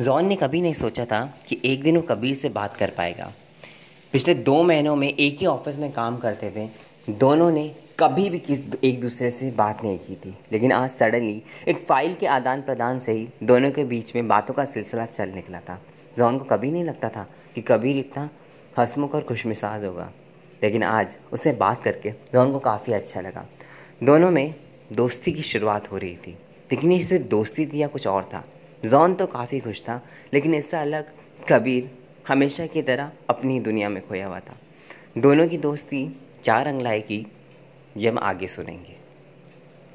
John ने कभी नहीं सोचा था कि एक दिन वो कबीर से बात कर पाएगा। पिछले दो महीनों में एक ही ऑफ़िस में काम करते थे दोनों ने कभी भी किस एक दूसरे से बात नहीं की थी। लेकिन आज सडनली एक फ़ाइल के आदान प्रदान से ही दोनों के बीच में बातों का सिलसिला चल निकला था। जॉन को कभी नहीं लगता था कि कबीर इतना हंसमुख और खुशमिसाज होगा। लेकिन आज उससे बात करके जॉन को काफ़ी अच्छा लगा। दोनों में दोस्ती की शुरुआत हो रही थी। लेकिन ये सिर्फ़ दोस्ती थी या कुछ और था? जॉन तो काफ़ी खुश था, लेकिन इससे अलग कबीर हमेशा की तरह अपनी दुनिया में खोया हुआ था। दोनों की दोस्ती चार अंगलाई की, ये हम आगे सुनेंगे।